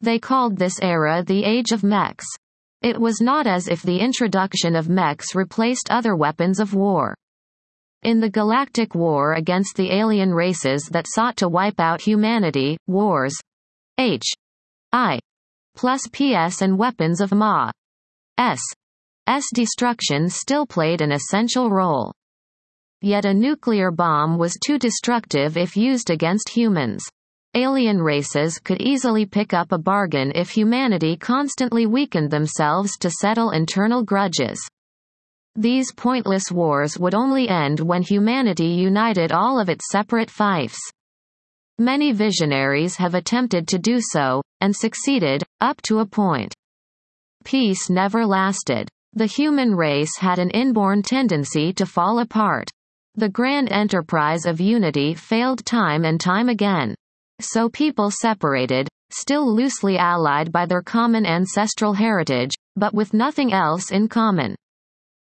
They called this era the Age of Mechs. It was not as if the introduction of mechs replaced other weapons of war. In the galactic war against the alien races that sought to wipe out humanity, wars H. I. plus PS and weapons of Ma. S. S destruction still played an essential role. Yet a nuclear bomb was too destructive if used against humans. Alien races could easily pick up a bargain if humanity constantly weakened themselves to settle internal grudges. These pointless wars would only end when humanity united all of its separate fiefs. Many visionaries have attempted to do so, and succeeded, up to a point. Peace never lasted. The human race had an inborn tendency to fall apart. The grand enterprise of unity failed time and time again. So people separated, still loosely allied by their common ancestral heritage, but with nothing else in common.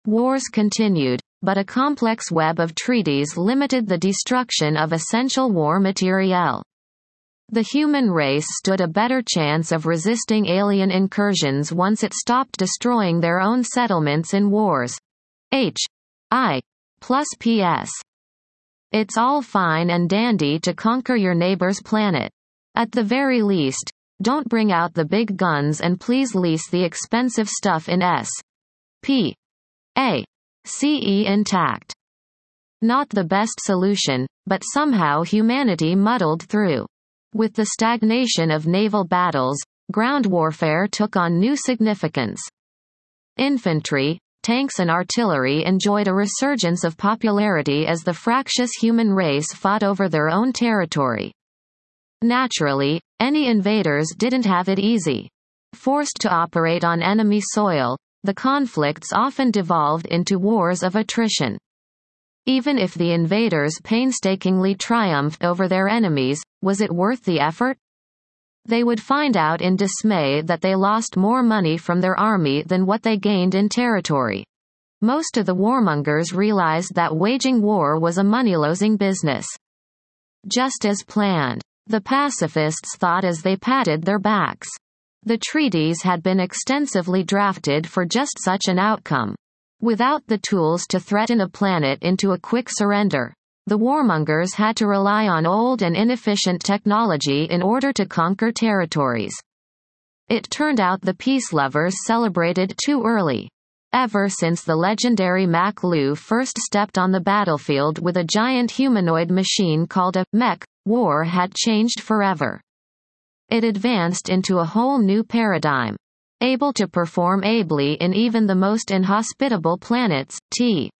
Wars continued, but a complex web of treaties limited the destruction of essential war materiel. The human race stood a better chance of resisting alien incursions once it stopped destroying their own settlements in wars. H. I. plus PS. It's all fine and dandy to conquer your neighbor's planet. At the very least, don't bring out the big guns and please lease the expensive stuff in S. P. A. C. E. Intact. Not the best solution, but somehow humanity muddled through. With the stagnation of naval battles, ground warfare took on new significance. Infantry, tanks and artillery enjoyed a resurgence of popularity as the fractious human race fought over their own territory. Naturally, any invaders didn't have it easy. Forced to operate on enemy soil, the conflicts often devolved into wars of attrition. Even if the invaders painstakingly triumphed over their enemies, was it worth the effort? They would find out in dismay that they lost more money from their army than what they gained in territory. Most of the warmongers realized that waging war was a money-losing business. Just as planned. The pacifists thought as they patted their backs. The treaties had been extensively drafted for just such an outcome. Without the tools to threaten a planet into a quick surrender, the warmongers had to rely on old and inefficient technology in order to conquer territories. It turned out the peace lovers celebrated too early. Ever since the legendary Mac Lu first stepped on the battlefield with a giant humanoid machine called a mech, war had changed forever. It advanced into a whole new paradigm. Able to perform ably in even the most inhospitable planets, T.